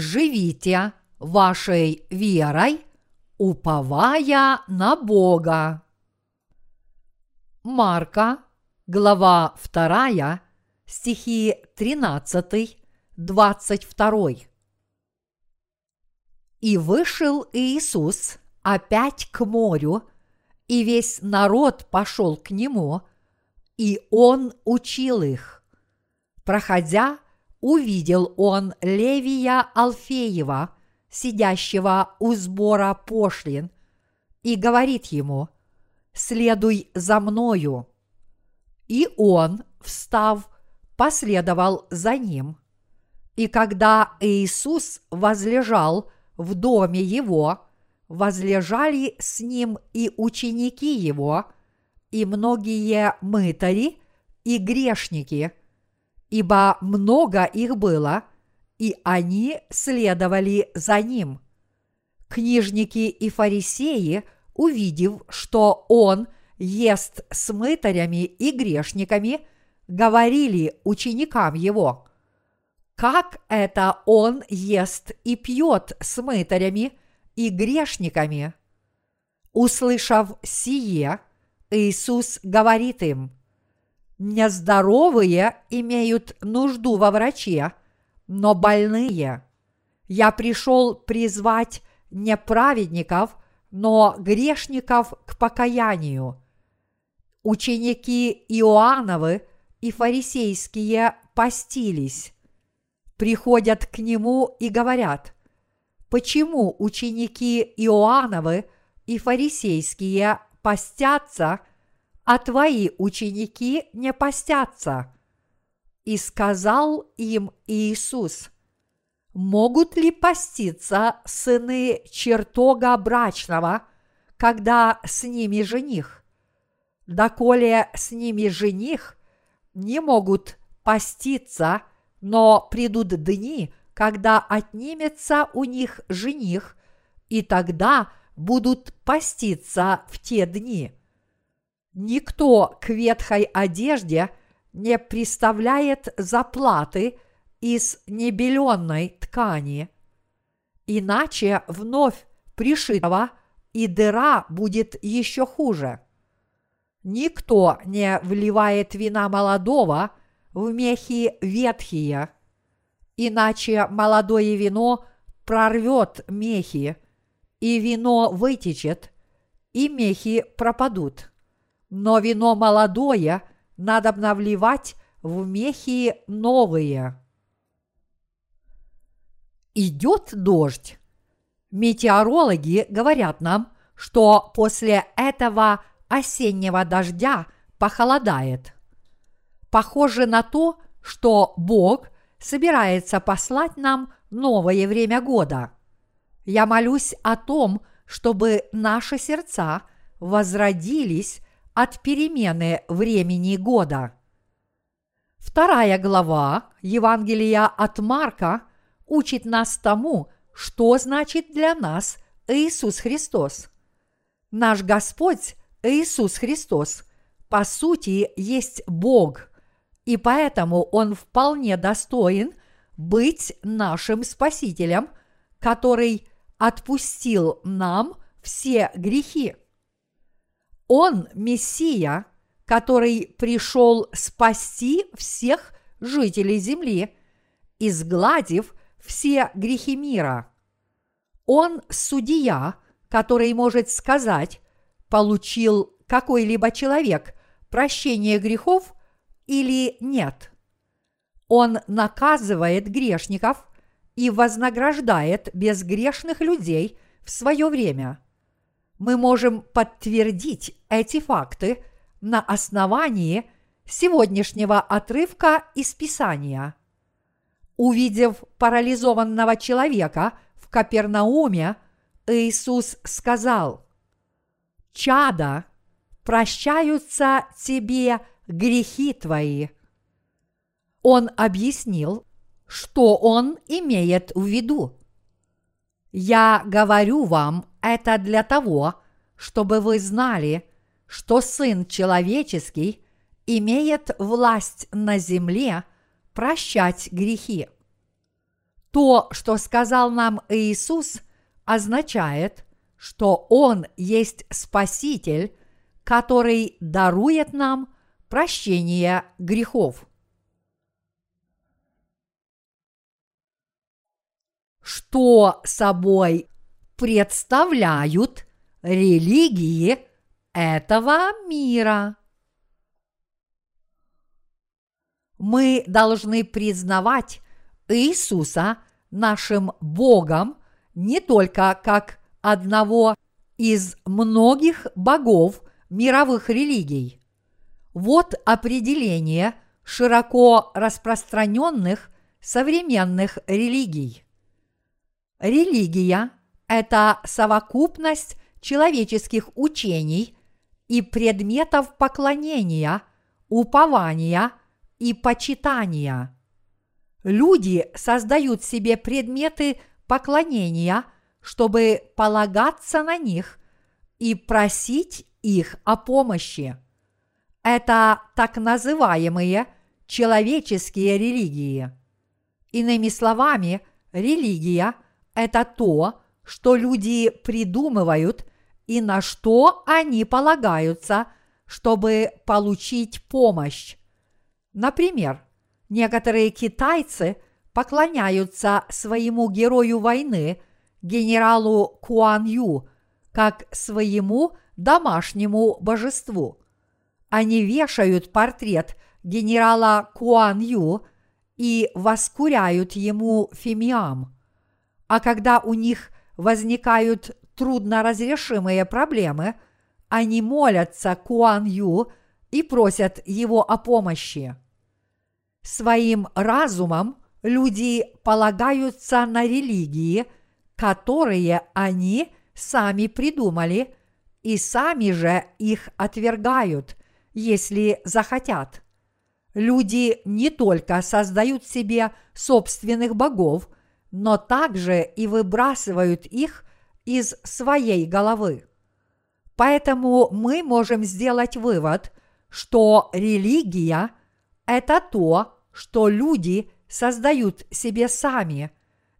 живите вашей верой, уповая на Бога. Марка, глава 2, стихи 13, 22. И вышел Иисус опять к морю, и весь народ пошел к нему, и он учил их. Проходя, увидел он Левия Алфеева, сидящего у сбора пошлин, и говорит ему, «Следуй за мною». И он, встав, последовал за ним. И когда Иисус возлежал в доме его, возлежали с ним и ученики его, и многие мытари и грешники, ибо много их было, и они следовали за ним. Книжники и фарисеи, увидев, что он ест с мытарями и грешниками, говорили ученикам его, как это он ест и пьет с мытарями и грешниками? Услышав сие, Иисус говорит им, нездоровые имеют нужду во враче, но больные. Я пришел призвать не праведников, но грешников к покаянию. Ученики Иоанновы и фарисейские постились, приходят к нему и говорят, почему ученики Иоанновы и фарисейские постятся, а твои ученики не постятся? И сказал им Иисус, могут ли поститься сыны чертога брачного, когда с ними жених? Доколе с ними жених, не могут поститься, но придут дни, когда отнимется у них жених, и тогда будут поститься в те дни. Никто к ветхой одежде не представляет заплаты из небеленной ткани, иначе вновь пришитого и дыра будет еще хуже. Никто не вливает вина молодого в мехи ветхие, иначе молодое вино прорвет мехи, и вино вытечет, и мехи пропадут. Но вино молодое надо вливать в мехи новые. Идет дождь. Метеорологи говорят нам, что после этого осеннего дождя похолодает. Похоже на то, что Бог собирается послать нам новое время года. Я молюсь о том, чтобы наши сердца возродились от перемены времени года. Вторая глава Евангелия от Марка учит нас тому, что значит для нас Иисус Христос. Наш Господь Иисус Христос по сути есть Бог, и поэтому Он вполне достоин быть нашим Спасителем, который отпустил нам все грехи. Он Мессия, который пришел спасти всех жителей земли, изгладив все грехи мира. Он судья, который может сказать, получил какой-либо человек прощение грехов или нет. Он наказывает грешников и вознаграждает безгрешных людей в свое время – мы можем подтвердить эти факты на основании сегодняшнего отрывка из Писания. Увидев парализованного человека в Капернауме, Иисус сказал, «Чада, прощаются тебе грехи твои». Он объяснил, что он имеет в виду. Я говорю вам это для того, чтобы вы знали, что Сын Человеческий имеет власть на земле прощать грехи. То, что сказал нам Иисус, означает, что Он есть Спаситель, который дарует нам прощение грехов. Что собой представляют религии этого мира? Мы должны признавать Иисуса нашим Богом не только как одного из многих богов мировых религий. Вот определение широко распространенных современных религий. Религия – это совокупность человеческих учений и предметов поклонения, упования и почитания. Люди создают себе предметы поклонения, чтобы полагаться на них и просить их о помощи. Это так называемые человеческие религии. Иными словами, религия – это то, что люди придумывают и на что они полагаются, чтобы получить помощь. Например, некоторые китайцы поклоняются своему герою войны, генералу Куан Ю, как своему домашнему божеству. Они вешают портрет генерала Куан Ю и воскуряют ему фимиам. А когда у них возникают трудноразрешимые проблемы, они молятся Куан Ю и просят его о помощи. Своим разумом люди полагаются на религии, которые они сами придумали, и сами же их отвергают, если захотят. Люди не только создают себе собственных богов, но также и выбрасывают их из своей головы. Поэтому мы можем сделать вывод, что религия – это то, что люди создают себе сами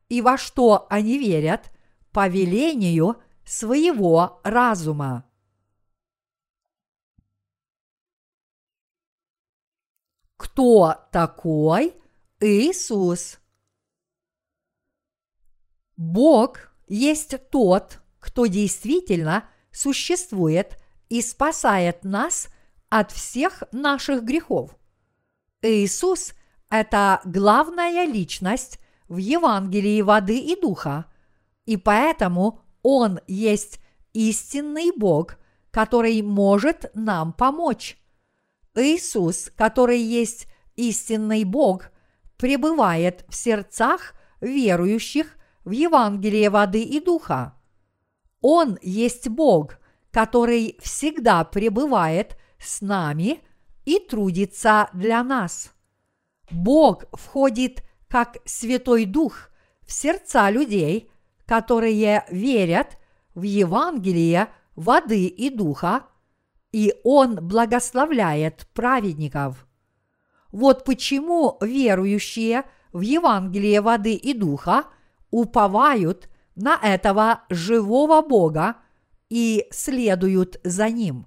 и во что они верят по велению своего разума. Кто такой Иисус? Бог есть тот, кто действительно существует и спасает нас от всех наших грехов. Иисус – это главная личность в Евангелии воды и духа, и поэтому Он есть истинный Бог, который может нам помочь. Иисус, который есть истинный Бог, пребывает в сердцах верующих в Евангелие воды и духа. Он есть Бог, который всегда пребывает с нами и трудится для нас. Бог входит как Святой Дух в сердца людей, которые верят в Евангелие воды и духа, и Он благословляет праведников. Вот почему верующие в Евангелие воды и духа – уповают на этого живого Бога и следуют за Ним.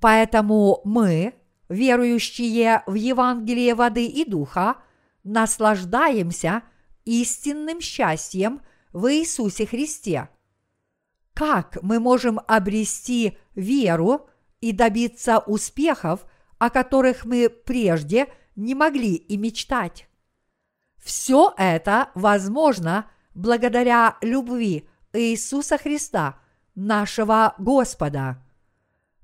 Поэтому мы, верующие в Евангелие воды и духа, наслаждаемся истинным счастьем в Иисусе Христе. Как мы можем обрести веру и добиться успехов, о которых мы прежде не могли и мечтать? Все это возможно благодаря любви Иисуса Христа, нашего Господа.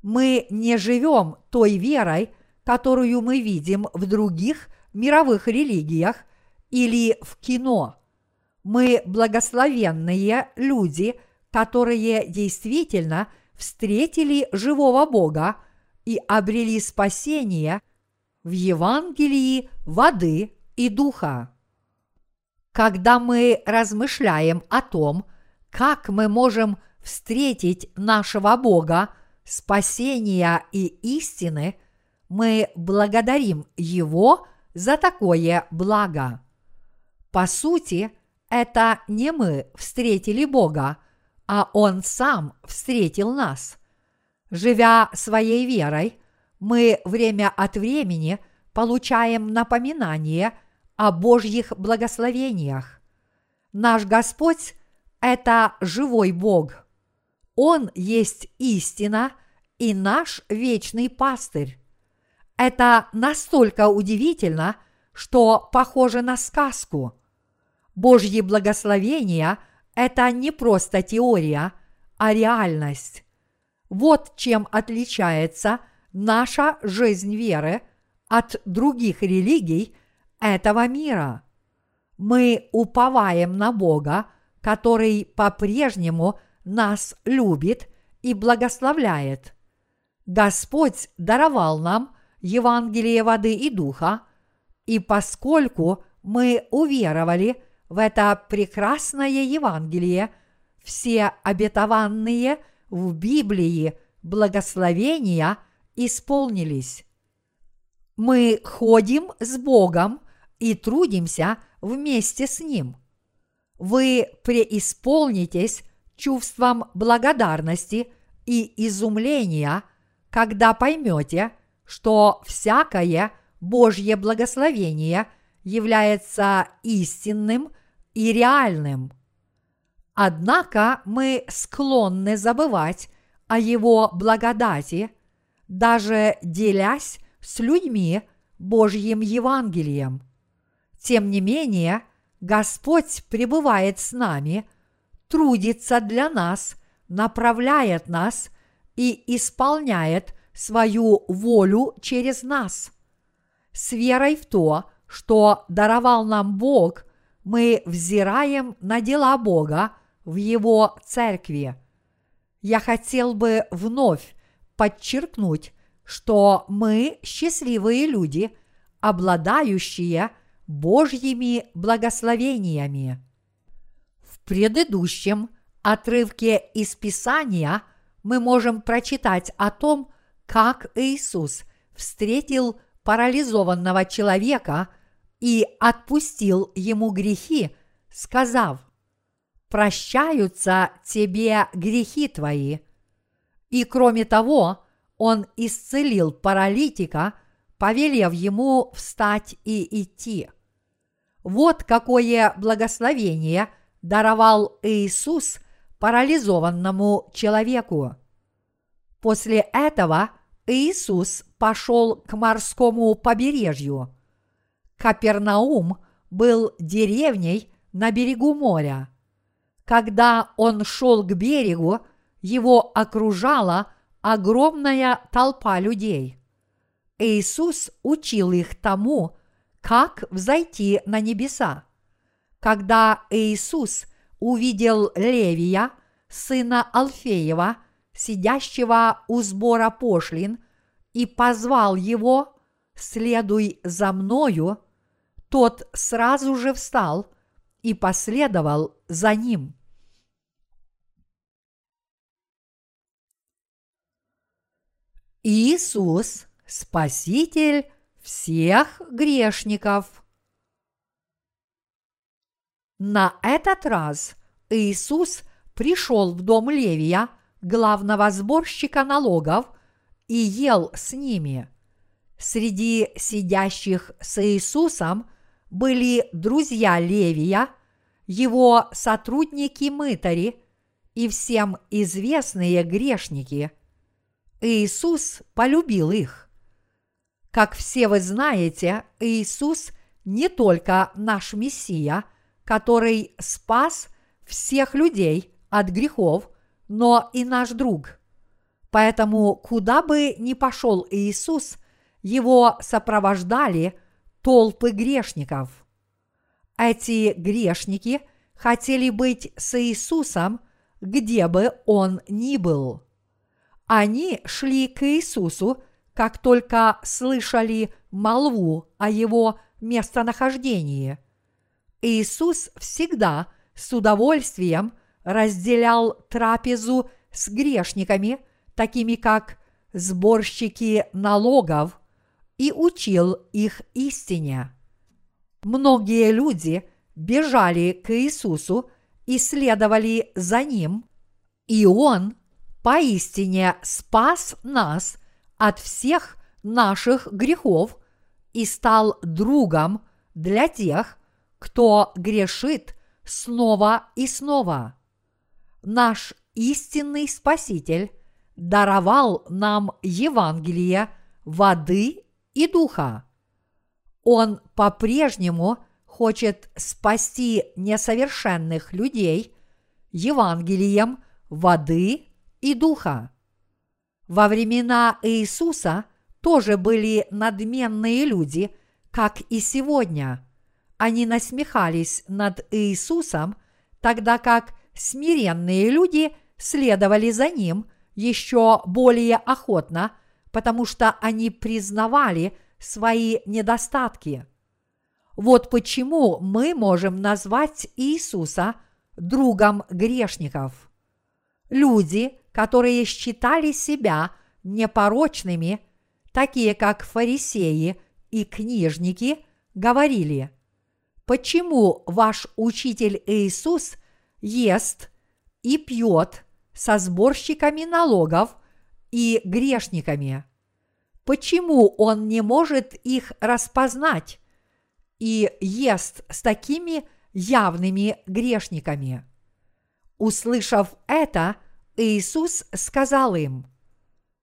Мы не живем той верой, которую мы видим в других мировых религиях или в кино. Мы благословенные люди, которые действительно встретили живого Бога и обрели спасение в Евангелии воды и духа. Когда мы размышляем о том, как мы можем встретить нашего Бога, спасения и истины, мы благодарим Его за такое благо. По сути, это не мы встретили Бога, а Он сам встретил нас. Живя своей верой, мы время от времени получаем напоминание о Божьих благословениях. Наш Господь – это живой Бог. Он есть истина и наш вечный пастырь. Это настолько удивительно, что похоже на сказку. Божьи благословения – это не просто теория, а реальность. Вот чем отличается наша жизнь веры от других религий этого мира. Мы уповаем на Бога, который по-прежнему нас любит и благословляет. Господь даровал нам Евангелие воды и духа, и поскольку мы уверовали в это прекрасное Евангелие, все обетованные в Библии благословения исполнились. Мы ходим с Богом и трудимся вместе с Ним. Вы преисполнитесь чувством благодарности и изумления, когда поймете, что всякое Божье благословение является истинным и реальным. Однако мы склонны забывать о Его благодати, даже делясь с людьми Божьим Евангелием. Тем не менее, Господь пребывает с нами, трудится для нас, направляет нас и исполняет свою волю через нас. С верой в то, что даровал нам Бог, мы взираем на дела Бога в Его церкви. Я хотел бы вновь подчеркнуть, что мы счастливые люди, обладающие Божьими благословениями. В предыдущем отрывке из Писания мы можем прочитать о том, как Иисус встретил парализованного человека и отпустил ему грехи, сказав, «Прощаются тебе грехи твои». И кроме того, он исцелил паралитика, повелев ему встать и идти. Вот какое благословение даровал Иисус парализованному человеку. После этого Иисус пошел к морскому побережью. Капернаум был деревней на берегу моря. Когда он шел к берегу, его окружала огромная толпа людей. Иисус учил их тому, как взойти на небеса. Когда Иисус увидел Левия, сына Алфеева, сидящего у сбора пошлин, и позвал его «Следуй за мною», тот сразу же встал и последовал за ним. Иисус – Спаситель всех грешников. На этот раз Иисус пришел в дом Левия, главного сборщика налогов, и ел с ними. Среди сидящих с Иисусом были друзья Левия, его сотрудники-мытари и всем известные грешники. Иисус полюбил их. Как все вы знаете, Иисус не только наш Мессия, который спас всех людей от грехов, но и наш друг. Поэтому, куда бы ни пошел Иисус, его сопровождали толпы грешников. Эти грешники хотели быть с Иисусом, где бы он ни был. Они шли к Иисусу, как только слышали молву о его местонахождении. Иисус всегда с удовольствием разделял трапезу с грешниками, такими как сборщики налогов, и учил их истине. Многие люди бежали к Иисусу и следовали за Ним, и Он поистине спас нас от всех наших грехов и стал другом для тех, кто грешит снова и снова. Наш истинный Спаситель даровал нам Евангелие воды и духа. Он по-прежнему хочет спасти несовершенных людей Евангелием воды и духа. Во времена Иисуса тоже были надменные люди, как и сегодня. Они насмехались над Иисусом, тогда как смиренные люди следовали за ним еще более охотно, потому что они признавали свои недостатки. Вот почему мы можем назвать Иисуса другом грешников. Люди, которые считали себя непорочными, такие как фарисеи и книжники, говорили, почему ваш учитель Иисус ест и пьет со сборщиками налогов и грешниками? Почему он не может их распознать и ест с такими явными грешниками? Услышав это, Иисус сказал им,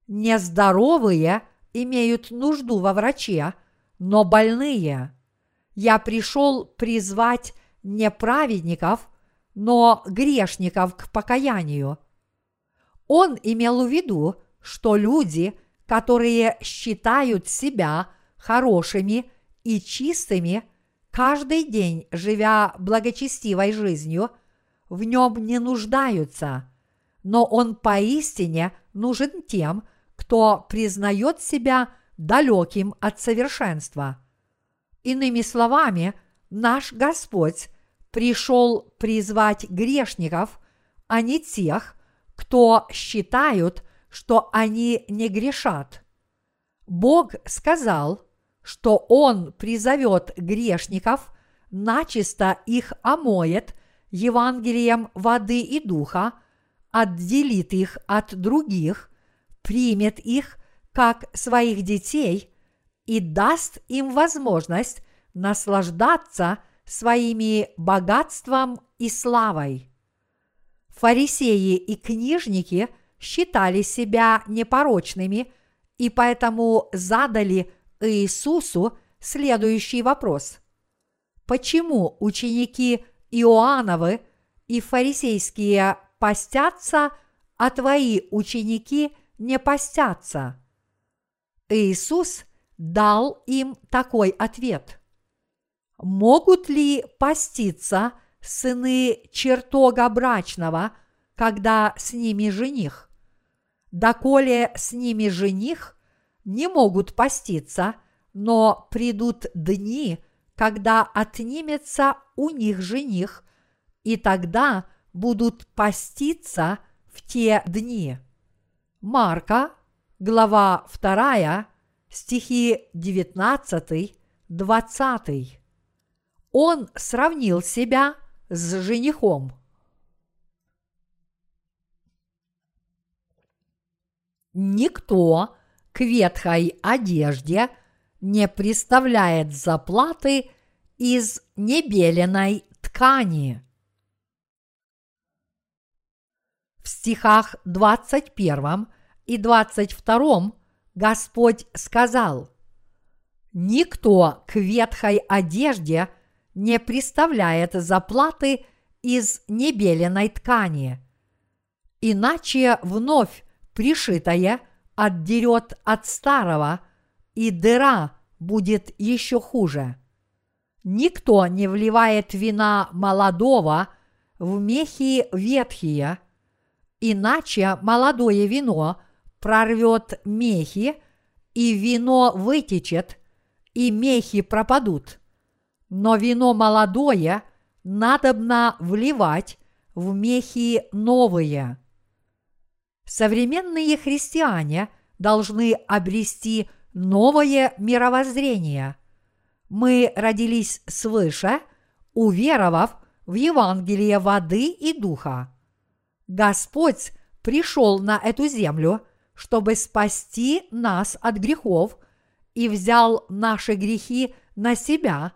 «Нездоровые имеют нужду во враче, но больные. Я пришел призвать не праведников, но грешников к покаянию». Он имел в виду, что люди, которые считают себя хорошими и чистыми, каждый день живя благочестивой жизнью – в нем не нуждаются, но он поистине нужен тем, кто признает себя далеким от совершенства. Иными словами, наш Господь пришел призвать грешников, а не тех, кто считают, что они не грешат. Бог сказал, что Он призовет грешников, начисто их омоет – Евангелием воды и духа, отделит их от других, примет их как своих детей и даст им возможность наслаждаться своими богатством и славой. Фарисеи и книжники считали себя непорочными и поэтому задали Иисусу следующий вопрос. Почему ученики Иоанновы и фарисейские постятся, а твои ученики не постятся. Иисус дал им такой ответ. Могут ли поститься сыны чертога брачного, когда с ними жених? Доколе с ними жених, не могут поститься, но придут дни, когда отнимется у них жених, и тогда будут поститься в те дни. Марка, глава 2, стихи 19, 20. Он сравнил себя с женихом. Никто к ветхой одежде – не представляет заплаты из небеленной ткани. В стихах 21 и 22 Господь сказал, «Никто к ветхой одежде не представляет заплаты из небеленной ткани, иначе вновь пришитое отдерет от старого – и дыра будет еще хуже. Никто не вливает вина молодого в мехи ветхие, иначе молодое вино прорвет мехи, и вино вытечет, и мехи пропадут. Но вино молодое надобно вливать в мехи новые. Современные христиане должны обрести новое мировоззрение. Мы родились свыше, уверовав в Евангелие воды и духа. Господь пришел на эту землю, чтобы спасти нас от грехов и взял наши грехи на себя,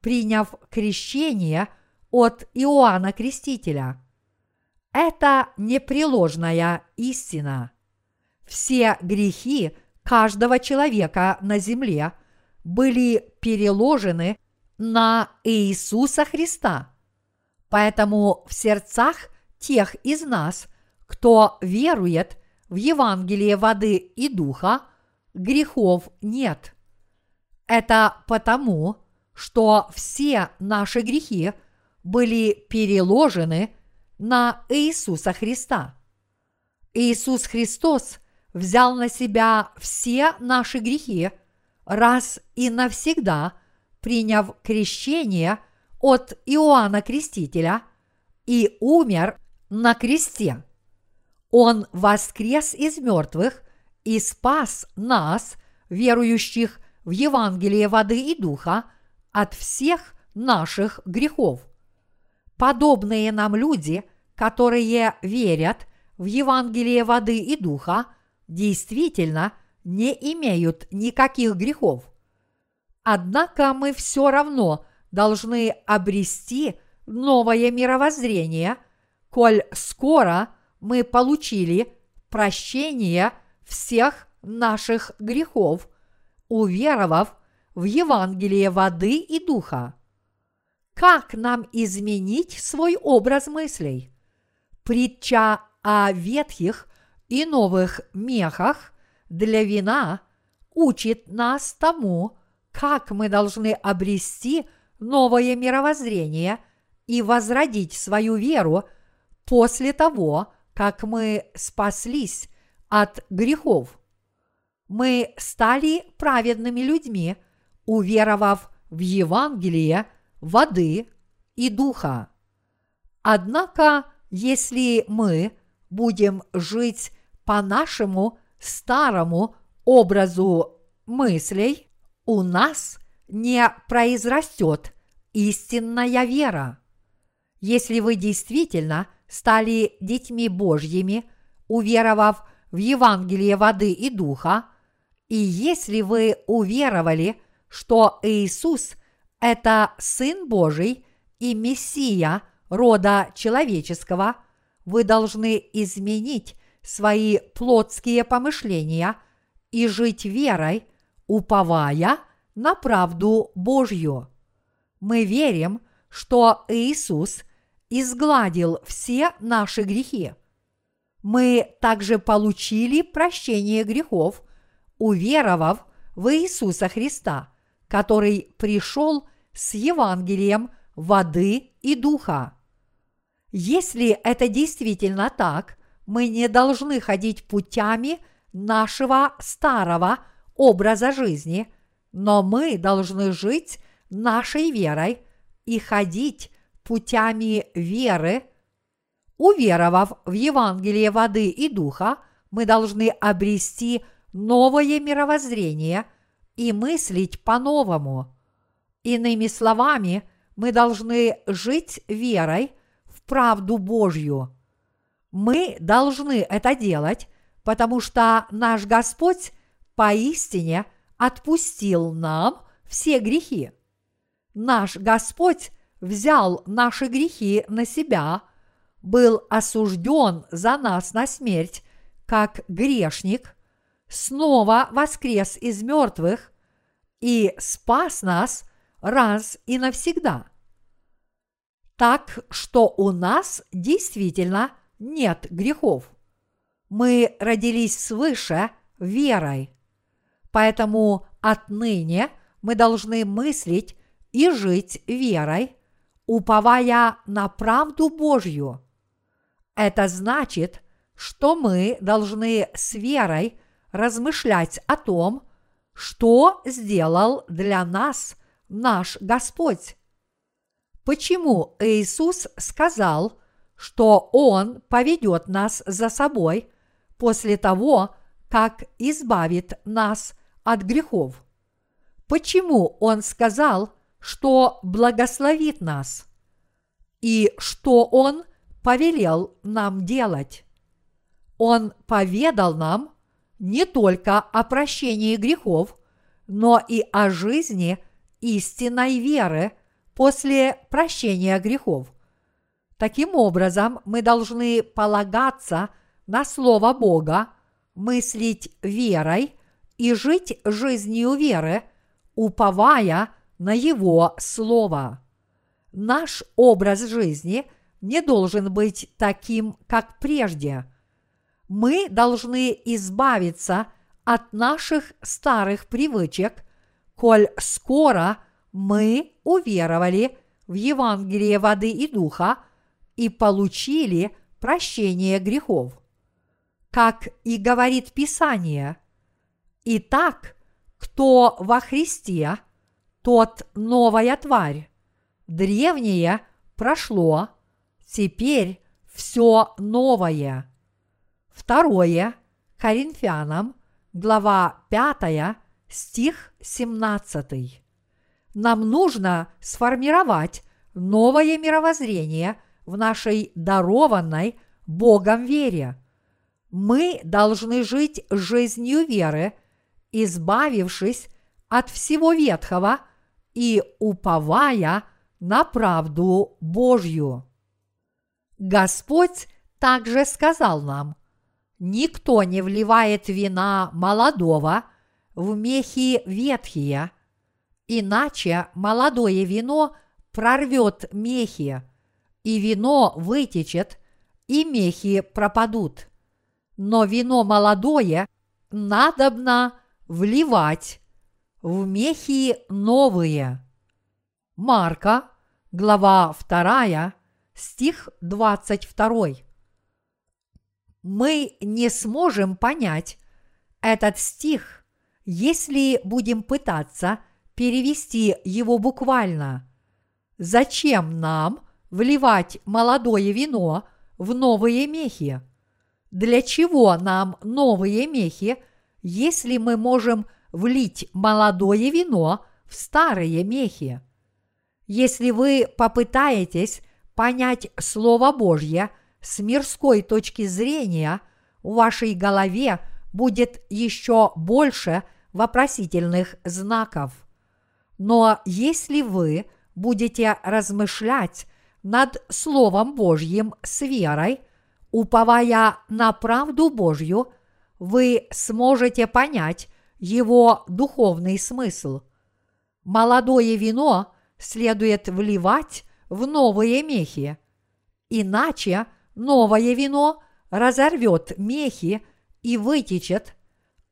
приняв крещение от Иоанна Крестителя. Это непреложная истина. Все грехи каждого человека на земле были переложены на Иисуса Христа. Поэтому в сердцах тех из нас, кто верует в Евангелие воды и духа, грехов нет. Это потому, что все наши грехи были переложены на Иисуса Христа. Иисус Христос взял на себя все наши грехи раз и навсегда, приняв крещение от Иоанна Крестителя и умер на кресте. Он воскрес из мертвых и спас нас, верующих в Евангелие воды и духа, от всех наших грехов. Подобные нам люди, которые верят в Евангелие воды и духа, действительно не имеют никаких грехов. Однако мы все равно должны обрести новое мировоззрение, коль скоро мы получили прощение всех наших грехов, уверовав в Евангелие воды и духа. Как нам изменить свой образ мыслей? Притча о ветхих и новых мехах для вина учит нас тому, как мы должны обрести новое мировоззрение и возродить свою веру после того, как мы спаслись от грехов. Мы стали праведными людьми, уверовав в Евангелие воды и духа. Однако, если мы будем жить по нашему старому образу мыслей, у нас не произрастет истинная вера. Если вы действительно стали детьми Божьими, уверовав в Евангелие воды и духа, и если вы уверовали, что Иисус – это Сын Божий и Мессия рода человеческого, вы должны изменить свои плотские помышления и жить верой, уповая на правду Божью. Мы верим, что Иисус изгладил все наши грехи. Мы также получили прощение грехов, уверовав в Иисуса Христа, который пришел с Евангелием воды и духа. Если это действительно так, мы не должны ходить путями нашего старого образа жизни, но мы должны жить нашей верой и ходить путями веры. Уверовав в Евангелие воды и духа, мы должны обрести новое мировоззрение и мыслить по-новому. Иными словами, мы должны жить верой в правду Божью – мы должны это делать, потому что наш Господь поистине отпустил нам все грехи. Наш Господь взял наши грехи на себя, был осужден за нас на смерть, как грешник, снова воскрес из мертвых и спас нас раз и навсегда. Так что у нас действительно – нет грехов. Мы родились свыше верой. Поэтому отныне мы должны мыслить и жить верой, уповая на правду Божью. Это значит, что мы должны с верой размышлять о том, что сделал для нас наш Господь. Почему Иисус сказал, что Он поведет нас за собой после того, как избавит нас от грехов. Почему Он сказал, что благословит нас и что Он повелел нам делать. Он поведал нам не только о прощении грехов, но и о жизни истинной веры после прощения грехов. Таким образом, мы должны полагаться на Слово Бога, мыслить верой и жить жизнью веры, уповая на Его Слово. Наш образ жизни не должен быть таким, как прежде. Мы должны избавиться от наших старых привычек, коль скоро мы уверовали в Евангелие воды и духа и получили прощение грехов. Как и говорит Писание, «Итак, кто во Христе, тот новая тварь. Древнее прошло, теперь все новое». Второе Коринфянам, глава 5, стих 17. Нам нужно сформировать новое мировоззрение в нашей дарованной Богом вере. Мы должны жить жизнью веры, избавившись от всего ветхого и уповая на правду Божью. Господь также сказал нам, никто не вливает вина молодого в мехи ветхие, иначе молодое вино прорвет мехи, и вино вытечет, и мехи пропадут. Но вино молодое надобно вливать в мехи новые. Марка, глава 2, стих 22. Мы не сможем понять этот стих, если будем пытаться перевести его буквально. Зачем нам вливать молодое вино в новые мехи? Для чего нам новые мехи, если мы можем влить молодое вино в старые мехи? Если вы попытаетесь понять Слово Божье с мирской точки зрения, в вашей голове будет еще больше вопросительных знаков. Но если вы будете размышлять над Словом Божьим с верой, уповая на правду Божью, вы сможете понять его духовный смысл. Молодое вино следует вливать в новые мехи, иначе новое вино разорвет мехи и вытечет,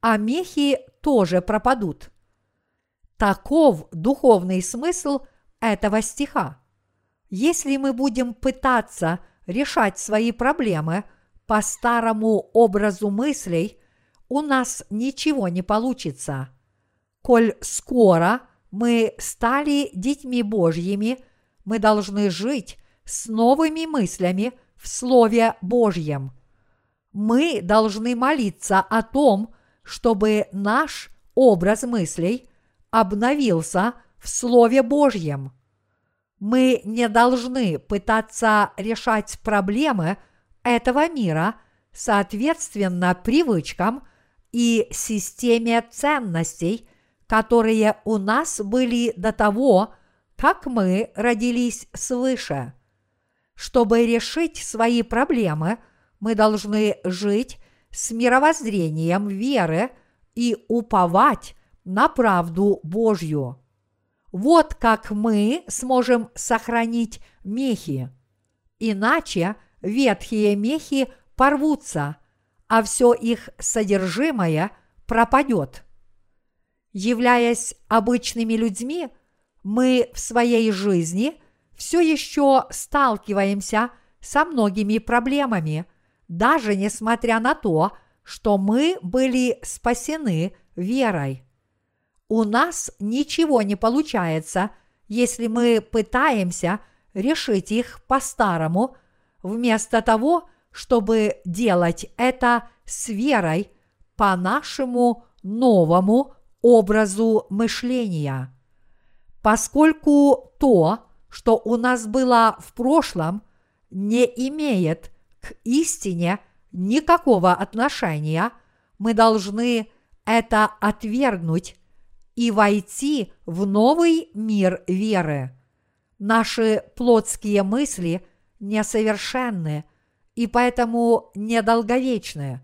а мехи тоже пропадут. Таков духовный смысл этого стиха. Если мы будем пытаться решать свои проблемы по старому образу мыслей, у нас ничего не получится. Коль скоро мы стали детьми Божьими, мы должны жить с новыми мыслями в Слове Божьем. Мы должны молиться о том, чтобы наш образ мыслей обновился в Слове Божьем. Мы не должны пытаться решать проблемы этого мира соответственно привычкам и системе ценностей, которые у нас были до того, как мы родились свыше. Чтобы решить свои проблемы, мы должны жить с мировоззрением веры и уповать на правду Божью. Вот как мы сможем сохранить мехи. Иначе ветхие мехи порвутся, а все их содержимое пропадет. Являясь обычными людьми, мы в своей жизни все еще сталкиваемся со многими проблемами, даже несмотря на то, что мы были спасены верой. У нас ничего не получается, если мы пытаемся решить их по-старому, вместо того, чтобы делать это с верой по нашему новому образу мышления. Поскольку то, что у нас было в прошлом, не имеет к истине никакого отношения, мы должны это отвергнуть и войти в новый мир веры. Наши плотские мысли несовершенны и поэтому недолговечны.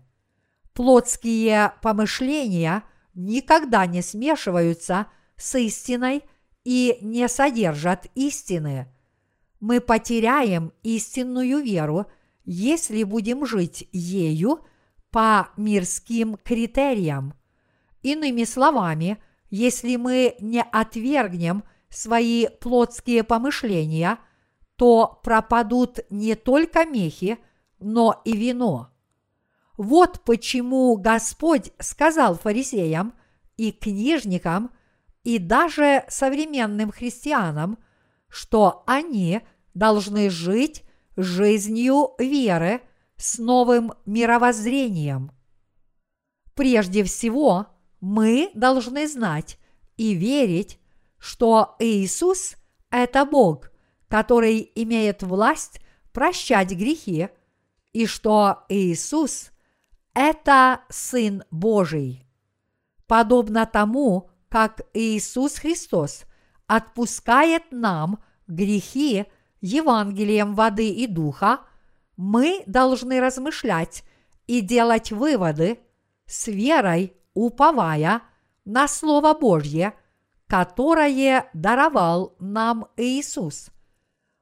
Плотские помышления никогда не смешиваются с истиной и не содержат истины. Мы потеряем истинную веру, если будем жить ею по мирским критериям. Иными словами, если мы не отвергнем свои плотские помышления, то пропадут не только мехи, но и вино. Вот почему Господь сказал фарисеям и книжникам – и даже современным христианам, что они должны жить жизнью веры с новым мировоззрением. Прежде всего, мы должны знать и верить, что Иисус – это Бог, который имеет власть прощать грехи, и что Иисус – это Сын Божий. Подобно тому, как Иисус Христос отпускает нам грехи Евангелием воды и духа, мы должны размышлять и делать выводы с верой, уповая на Слово Божье, которое даровал нам Иисус.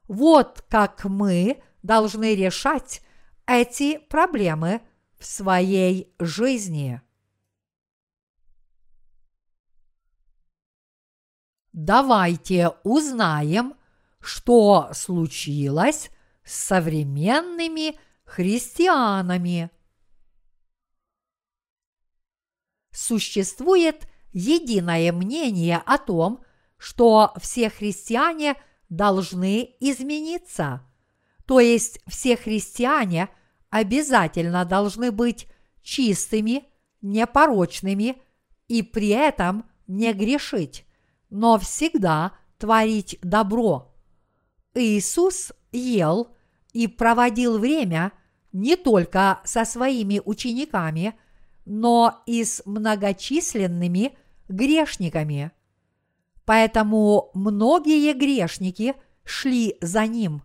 Вот как мы должны решать эти проблемы в своей жизни. Давайте узнаем, что случилось с современными христианами. Существует единое мнение о том, что все христиане должны измениться. То есть все христиане обязательно должны быть чистыми, непорочными и при этом не грешить но всегда творить добро. Иисус ел и проводил время не только со своими учениками, но и с многочисленными грешниками. Поэтому многие грешники шли за ним.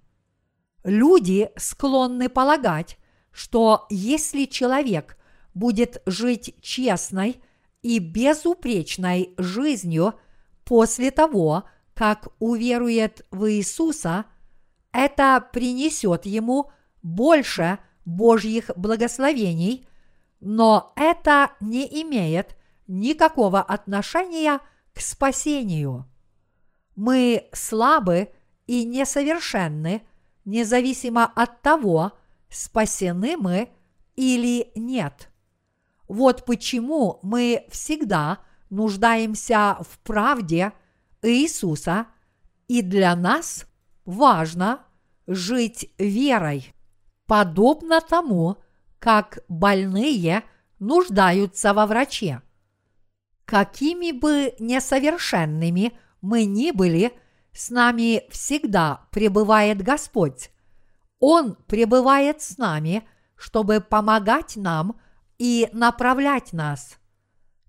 Люди склонны полагать, что если человек будет жить честной и безупречной жизнью – после того, как уверует в Иисуса, это принесет ему больше Божьих благословений, но это не имеет никакого отношения к спасению. Мы слабы и несовершенны, независимо от того, спасены мы или нет. Вот почему мы всегда нуждаемся в правде Иисуса, и для нас важно жить верой, подобно тому, как больные нуждаются во враче. Какими бы несовершенными мы ни были, с нами всегда пребывает Господь. Он пребывает с нами, чтобы помогать нам и направлять нас.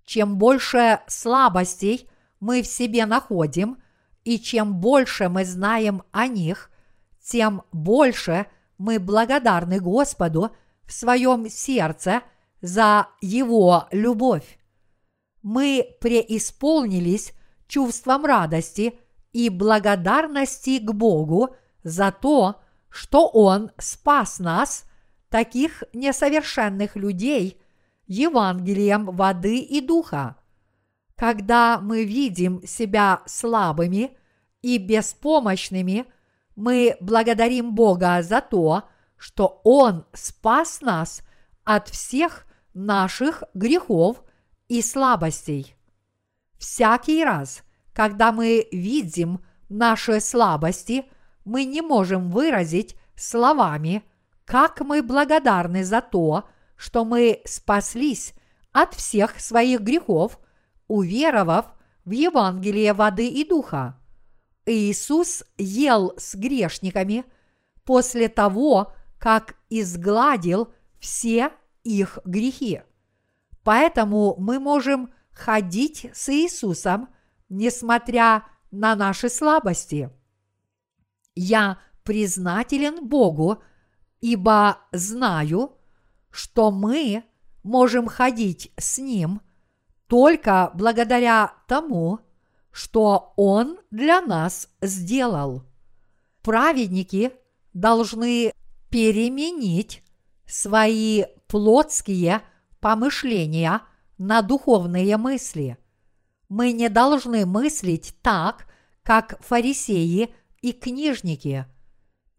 Чем больше слабостей мы в себе находим, и чем больше мы знаем о них, тем больше мы благодарны Господу в своем сердце за Его любовь. Мы преисполнились чувством радости и благодарности к Богу за то, что Он спас нас, таких несовершенных людей – Евангелием воды и духа. Когда мы видим себя слабыми и беспомощными, мы благодарим Бога за то, что Он спас нас от всех наших грехов и слабостей. Всякий раз, когда мы видим наши слабости, мы не можем выразить словами, как мы благодарны за то, что мы спаслись от всех своих грехов, уверовав в Евангелие воды и духа. Иисус ел с грешниками после того, как изгладил все их грехи. Поэтому мы можем ходить с Иисусом, несмотря на наши слабости. Я признателен Богу, ибо знаю, что мы можем ходить с Ним только благодаря тому, что Он для нас сделал. Праведники должны переменить свои плотские помышления на духовные мысли. Мы не должны мыслить так, как фарисеи и книжники.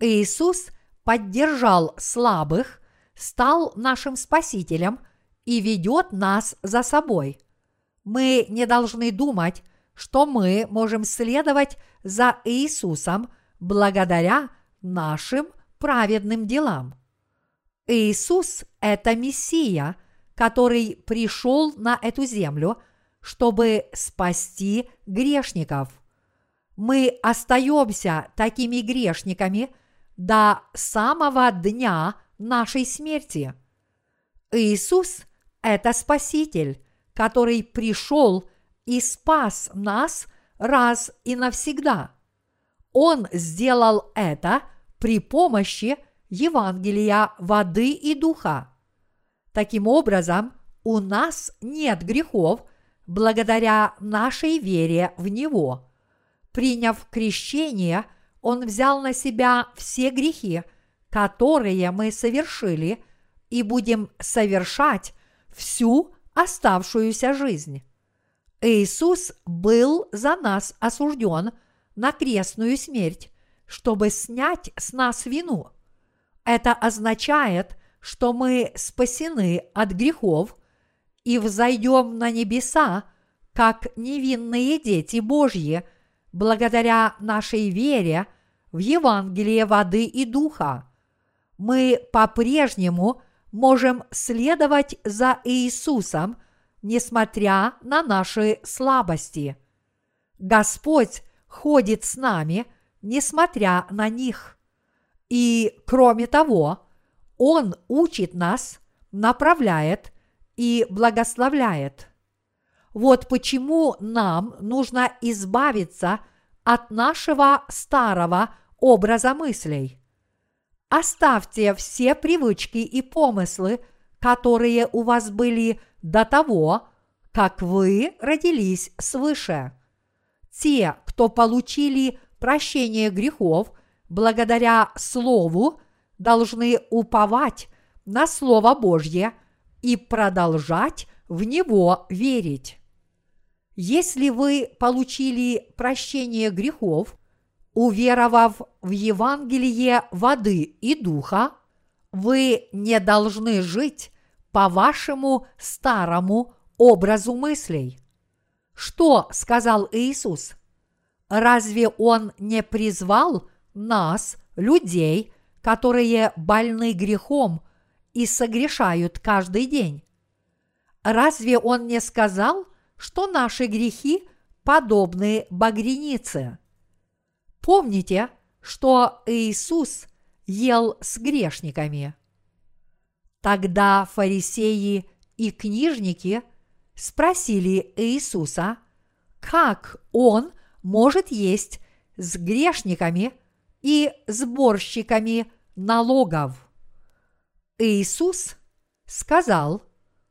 Иисус поддержал слабых, стал нашим Спасителем и ведет нас за собой. Мы не должны думать, что мы можем следовать за Иисусом благодаря нашим праведным делам. Иисус – это Мессия, который пришел на эту землю, чтобы спасти грешников. Мы остаемся такими грешниками до самого дня нашей смерти. Иисус – это Спаситель, который пришел и спас нас раз и навсегда. Он сделал это при помощи Евангелия воды и духа. Таким образом, у нас нет грехов благодаря нашей вере в Него. Приняв крещение, Он взял на себя все грехи, которые мы совершили, и будем совершать всю оставшуюся жизнь. Иисус был за нас осужден на крестную смерть, чтобы снять с нас вину. Это означает, что мы спасены от грехов и взойдем на небеса, как невинные дети Божьи, благодаря нашей вере в Евангелие воды и духа. Мы по-прежнему можем следовать за Иисусом, несмотря на наши слабости. Господь ходит с нами, несмотря на них. И кроме того, Он учит нас, направляет и благословляет. Вот почему нам нужно избавиться от нашего старого образа мыслей. Оставьте все привычки и помыслы, которые у вас были до того, как вы родились свыше. Те, кто получили прощение грехов благодаря Слову, должны уповать на Слово Божье и продолжать в него верить. Если вы получили прощение грехов, уверовав в Евангелие воды и духа, вы не должны жить по вашему старому образу мыслей. Что сказал Иисус? Разве Он не призвал нас, людей, которые больны грехом и согрешают каждый день? Разве Он не сказал, что наши грехи подобны багренице? Помните, что Иисус ел с грешниками. Тогда фарисеи и книжники спросили Иисуса, как он может есть с грешниками и сборщиками налогов. Иисус сказал,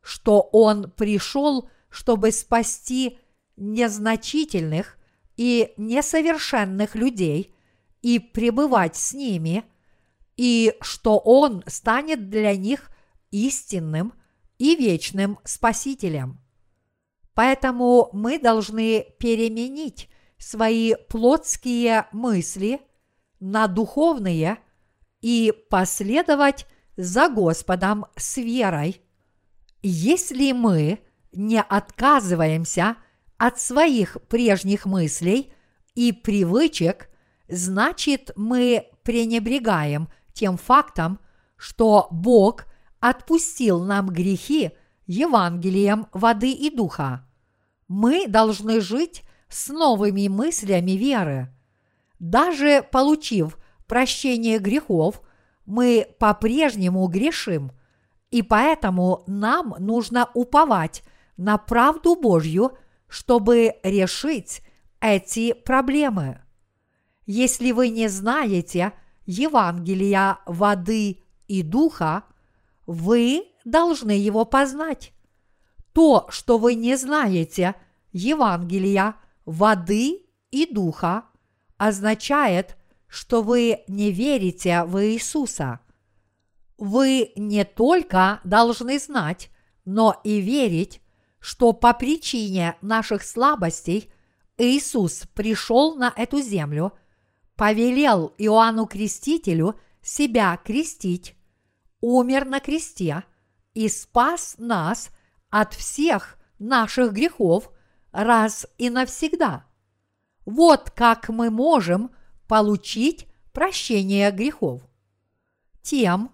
что Он пришел, чтобы спасти незначительных и несовершенных людей и пребывать с ними, и что Он станет для них истинным и вечным Спасителем. Поэтому мы должны переменить свои плотские мысли на духовные и последовать за Господом с верой. Если мы не отказываемся – от своих прежних мыслей и привычек, значит мы пренебрегаем тем фактом, что Бог отпустил нам грехи Евангелием воды и духа. Мы должны жить с новыми мыслями веры. Даже получив прощение грехов, мы по-прежнему грешим, и поэтому нам нужно уповать на правду Божью, чтобы решить эти проблемы. Если вы не знаете Евангелия воды и духа, вы должны его познать. То, что вы не знаете Евангелия воды и духа, означает, что вы не верите в Иисуса. Вы не только должны знать, но и верить, что по причине наших слабостей Иисус пришел на эту землю, повелел Иоанну Крестителю себя крестить, умер на кресте и спас нас от всех наших грехов раз и навсегда. Вот как мы можем получить прощение грехов. Тем,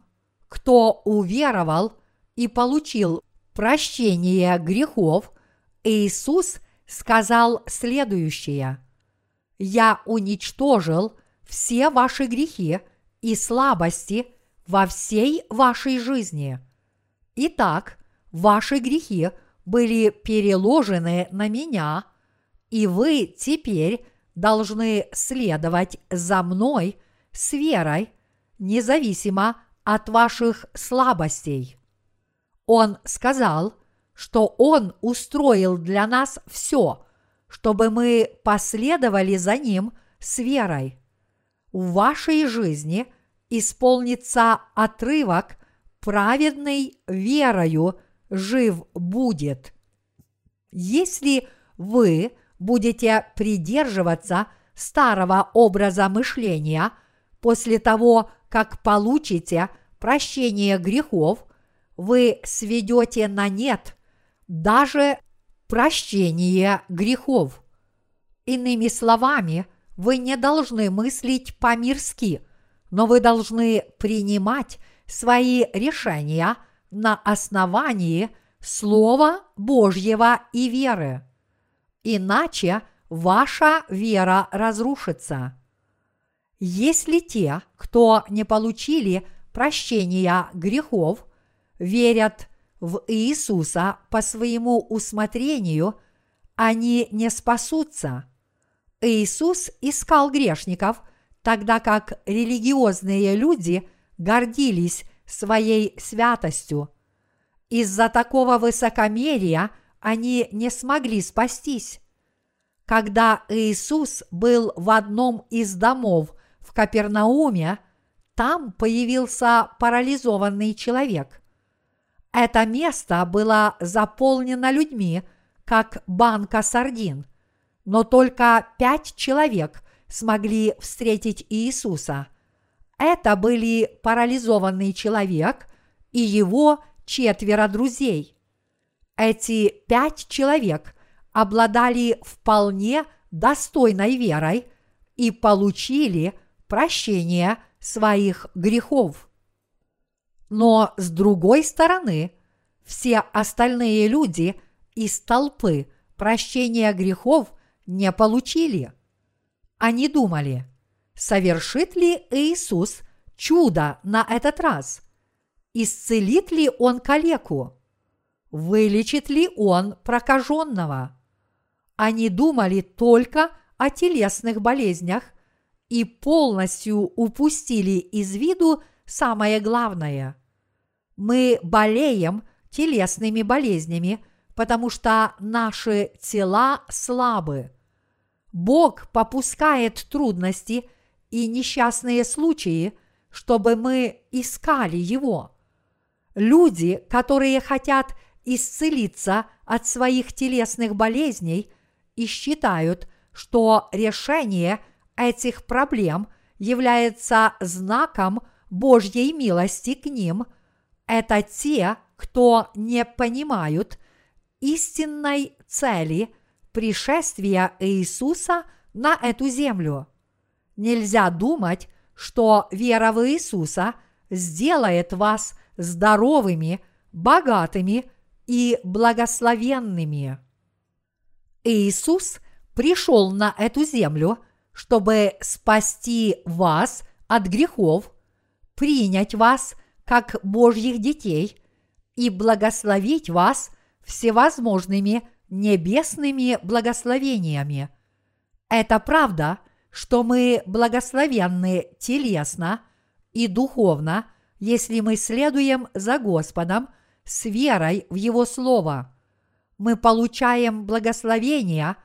кто уверовал и получил прощение грехов, Иисус сказал следующее. «Я уничтожил все ваши грехи и слабости во всей вашей жизни. Итак, ваши грехи были переложены на меня, и вы теперь должны следовать за мной с верой, независимо от ваших слабостей. Он сказал, что Он устроил для нас все, чтобы мы последовали за Ним с верой. В вашей жизни исполнится отрывок «Праведный верою жив будет». Если вы будете придерживаться старого образа мышления после того, как получите прощение грехов, вы сведете на нет даже прощение грехов. Иными словами, вы не должны мыслить по-мирски, но вы должны принимать свои решения на основании Слова Божьего и веры иначе ваша вера разрушится. Если те, кто не получили прощения грехов, верят в Иисуса по своему усмотрению, они не спасутся. Иисус искал грешников, тогда как религиозные люди гордились своей святостью. Из-за такого высокомерия – они не смогли спастись. Когда Иисус был в одном из домов в Капернауме, там появился парализованный человек. Это место было заполнено людьми, как банка сардин, но только пять человек смогли встретить Иисуса. Это были парализованный человек и его четверо друзей. Эти пять человек обладали вполне достойной верой и получили прощение своих грехов. Но с другой стороны, все остальные люди из толпы прощения грехов не получили. Они думали, совершит ли Иисус чудо на этот раз? Исцелит ли он калеку? вылечит ли он прокаженного. Они думали только о телесных болезнях и полностью упустили из виду самое главное. Мы болеем телесными болезнями, потому что наши тела слабы. Бог попускает трудности и несчастные случаи, чтобы мы искали Его. Люди, которые хотят исцелиться от своих телесных болезней и считают, что решение этих проблем является знаком Божьей милости к ним, это те, кто не понимают истинной цели пришествия Иисуса на эту землю. Нельзя думать, что вера в Иисуса сделает вас здоровыми, богатыми и благословенными. Иисус пришел на эту землю, чтобы спасти вас от грехов, принять вас как Божьих детей и благословить вас всевозможными небесными благословениями. Это правда, что мы благословенны телесно и духовно, если мы следуем за Господом с верой в Его Слово. Мы получаем благословения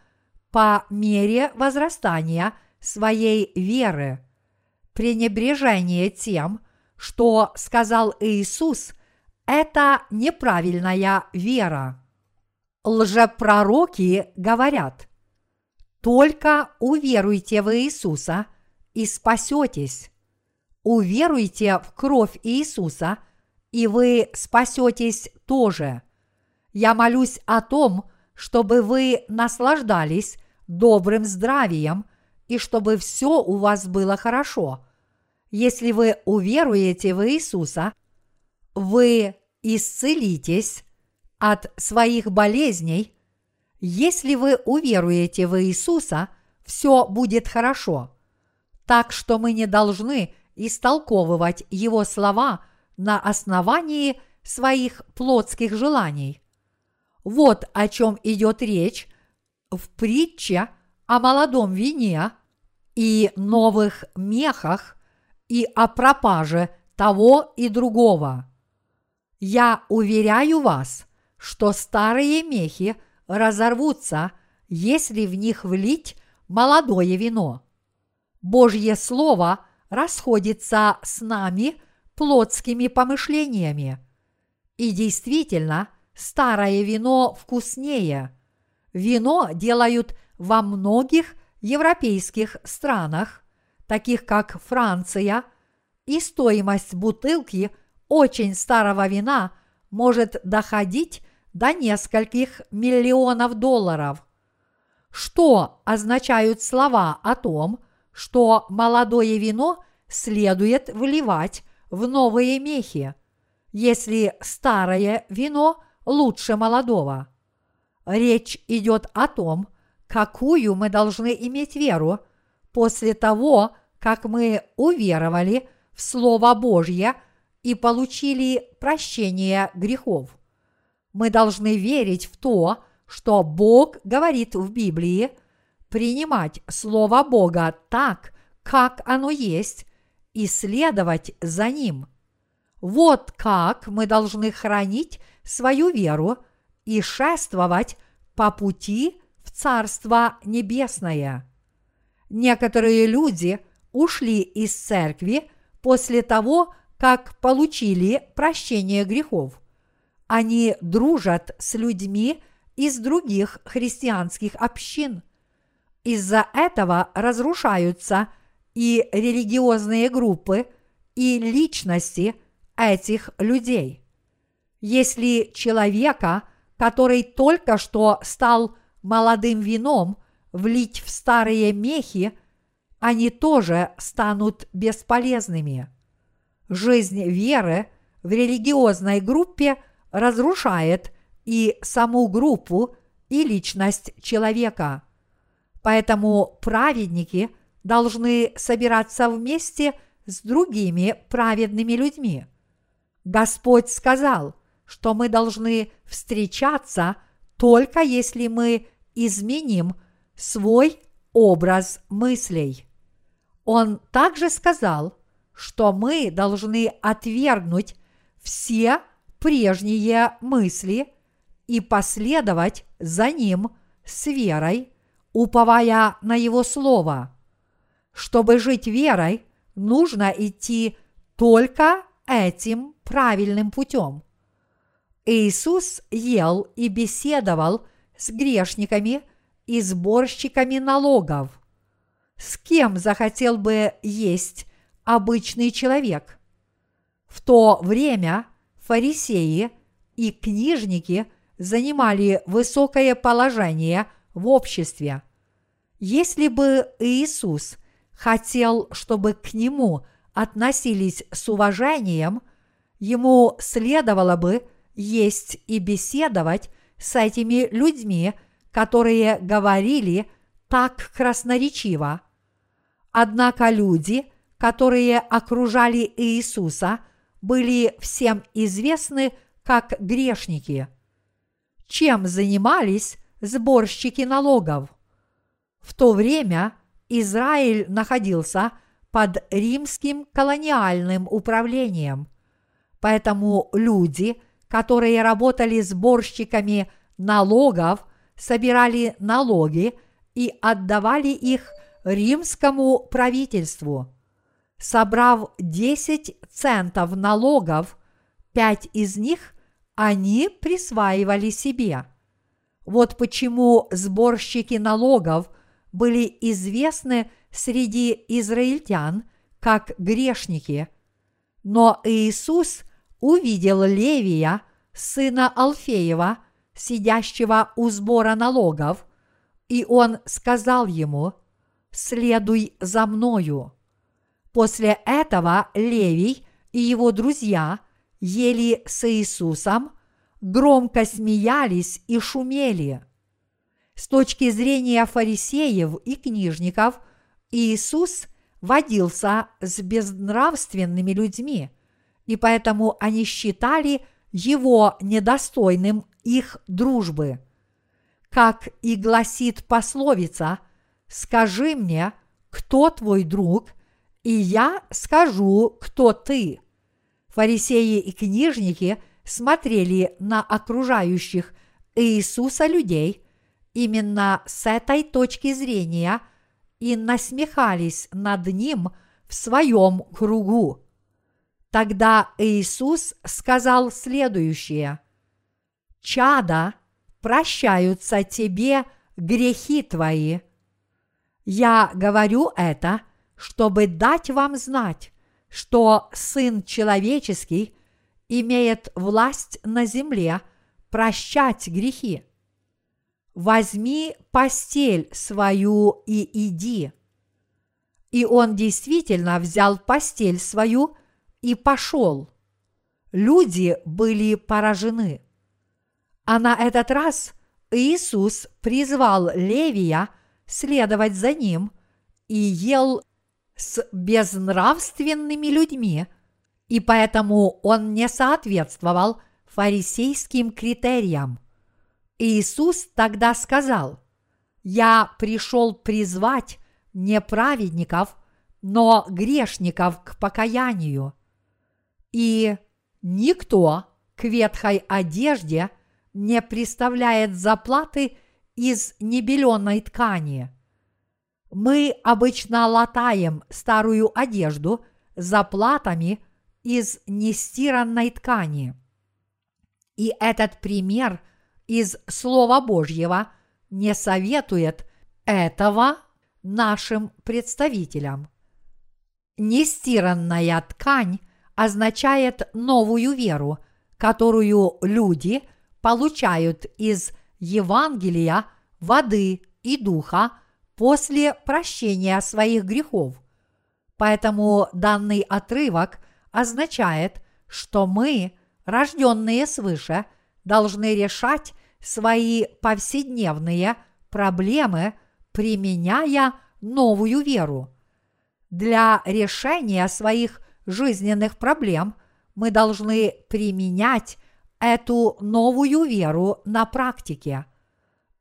по мере возрастания своей веры. Пренебрежение тем, что сказал Иисус, это неправильная вера. Лжепророки говорят, только уверуйте в Иисуса и спасетесь. Уверуйте в кровь Иисуса, и вы спасетесь тоже. Я молюсь о том, чтобы вы наслаждались добрым здравием и чтобы все у вас было хорошо. Если вы уверуете в Иисуса, вы исцелитесь от своих болезней. Если вы уверуете в Иисуса, все будет хорошо. Так что мы не должны истолковывать Его слова на основании своих плотских желаний. Вот о чем идет речь в притче о молодом вине и новых мехах и о пропаже того и другого. Я уверяю вас, что старые мехи разорвутся, если в них влить молодое вино. Божье Слово расходится с нами плотскими помышлениями. И действительно, старое вино вкуснее. Вино делают во многих европейских странах, таких как Франция, и стоимость бутылки очень старого вина может доходить до нескольких миллионов долларов. Что означают слова о том, что молодое вино следует вливать в новые мехи, если старое вино лучше молодого? Речь идет о том, какую мы должны иметь веру после того, как мы уверовали в Слово Божье и получили прощение грехов. Мы должны верить в то, что Бог говорит в Библии, принимать Слово Бога так, как оно есть, и следовать за ним. Вот как мы должны хранить свою веру и шествовать по пути в Царство Небесное. Некоторые люди ушли из церкви после того, как получили прощение грехов. Они дружат с людьми из других христианских общин. Из-за этого разрушаются и религиозные группы, и личности этих людей. Если человека, который только что стал молодым вином, влить в старые мехи, они тоже станут бесполезными. Жизнь веры в религиозной группе разрушает и саму группу, и личность человека. Поэтому праведники должны собираться вместе с другими праведными людьми. Господь сказал, что мы должны встречаться только если мы изменим свой образ мыслей. Он также сказал, что мы должны отвергнуть все прежние мысли и последовать за ним с верой, уповая на его слово. Чтобы жить верой, нужно идти только этим правильным путем. Иисус ел и беседовал с грешниками и сборщиками налогов. С кем захотел бы есть обычный человек? В то время фарисеи и книжники занимали высокое положение в обществе. Если бы Иисус хотел, чтобы к нему относились с уважением, ему следовало бы есть и беседовать с этими людьми, которые говорили так красноречиво. Однако люди, которые окружали Иисуса, были всем известны как грешники. Чем занимались сборщики налогов? В то время Израиль находился под римским колониальным управлением, поэтому люди, которые работали сборщиками налогов, собирали налоги и отдавали их римскому правительству. Собрав 10 центов налогов, пять из них они присваивали себе. Вот почему сборщики налогов были известны среди израильтян как грешники. Но Иисус увидел Левия, сына Алфеева, сидящего у сбора налогов, и он сказал ему, «Следуй за мною». После этого Левий и его друзья ели с Иисусом, громко смеялись и шумели. С точки зрения фарисеев и книжников, Иисус водился с безнравственными людьми, и поэтому они считали его недостойным их дружбы. Как и гласит пословица «Скажи мне, кто твой друг, и я скажу, кто ты». Фарисеи и книжники смотрели на окружающих Иисуса людей именно с этой точки зрения и насмехались над ним в своем кругу. Тогда Иисус сказал следующее. «Чада, прощаются тебе грехи твои». Я говорю это, чтобы дать вам знать, что Сын Человеческий имеет власть на земле прощать грехи. Возьми постель свою и иди. И он действительно взял постель свою и пошел. Люди были поражены. А на этот раз Иисус призвал Левия следовать за ним и ел с безнравственными людьми, и поэтому он не соответствовал фарисейским критериям. Иисус тогда сказал, «Я пришел призвать не праведников, но грешников к покаянию». И никто к ветхой одежде не представляет заплаты из небеленной ткани – мы обычно латаем старую одежду заплатами из нестиранной ткани. И этот пример из Слова Божьего не советует этого нашим представителям. Нестиранная ткань означает новую веру, которую люди получают из Евангелия, воды и духа – после прощения своих грехов. Поэтому данный отрывок означает, что мы, рожденные свыше, должны решать свои повседневные проблемы, применяя новую веру. Для решения своих жизненных проблем мы должны применять эту новую веру на практике.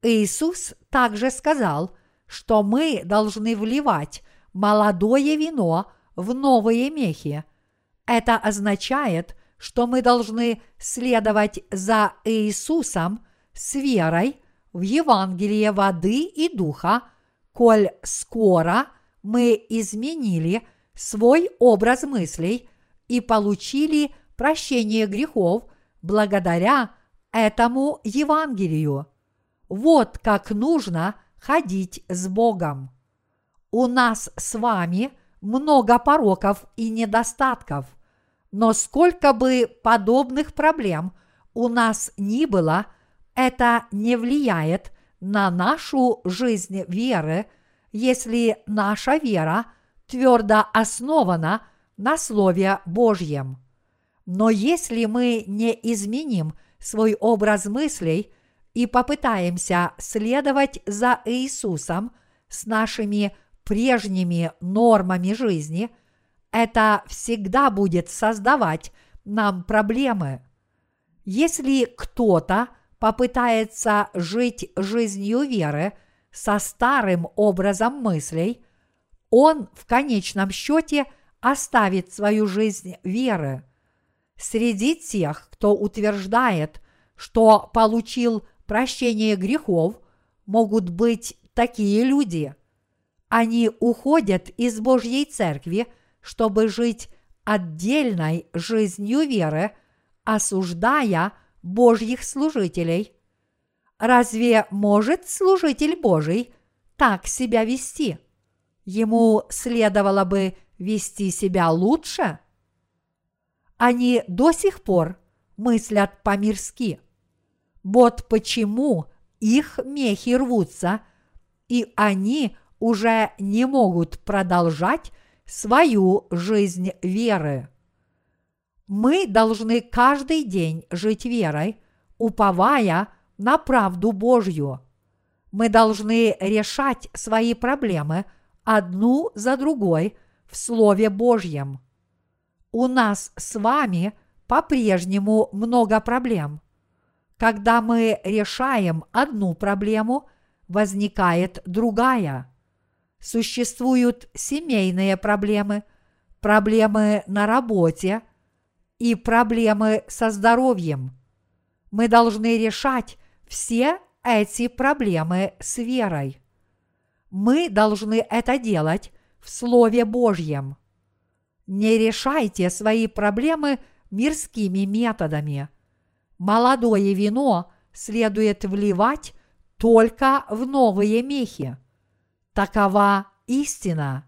Иисус также сказал – что мы должны вливать молодое вино в новые мехи. Это означает, что мы должны следовать за Иисусом с верой в Евангелие воды и духа, коль скоро мы изменили свой образ мыслей и получили прощение грехов благодаря этому Евангелию. Вот как нужно – ходить с Богом. У нас с вами много пороков и недостатков, но сколько бы подобных проблем у нас ни было, это не влияет на нашу жизнь веры, если наша вера твердо основана на Слове Божьем. Но если мы не изменим свой образ мыслей и попытаемся следовать за Иисусом с нашими прежними нормами жизни, это всегда будет создавать нам проблемы. Если кто-то попытается жить жизнью веры со старым образом мыслей, он в конечном счете оставит свою жизнь веры. Среди тех, кто утверждает, что получил прощение грехов, могут быть такие люди. Они уходят из Божьей Церкви, чтобы жить отдельной жизнью веры, осуждая Божьих служителей. Разве может служитель Божий так себя вести? Ему следовало бы вести себя лучше? Они до сих пор мыслят по-мирски. Вот почему их мехи рвутся, и они уже не могут продолжать свою жизнь веры. Мы должны каждый день жить верой, уповая на правду Божью. Мы должны решать свои проблемы одну за другой в Слове Божьем. У нас с вами по-прежнему много проблем. Когда мы решаем одну проблему, возникает другая. Существуют семейные проблемы, проблемы на работе и проблемы со здоровьем. Мы должны решать все эти проблемы с верой. Мы должны это делать в Слове Божьем. Не решайте свои проблемы мирскими методами. Молодое вино следует вливать только в новые мехи. Такова истина.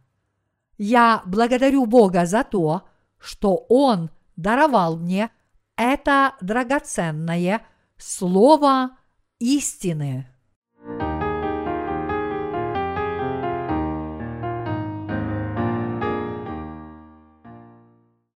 Я благодарю Бога за то, что Он даровал мне это драгоценное слово истины.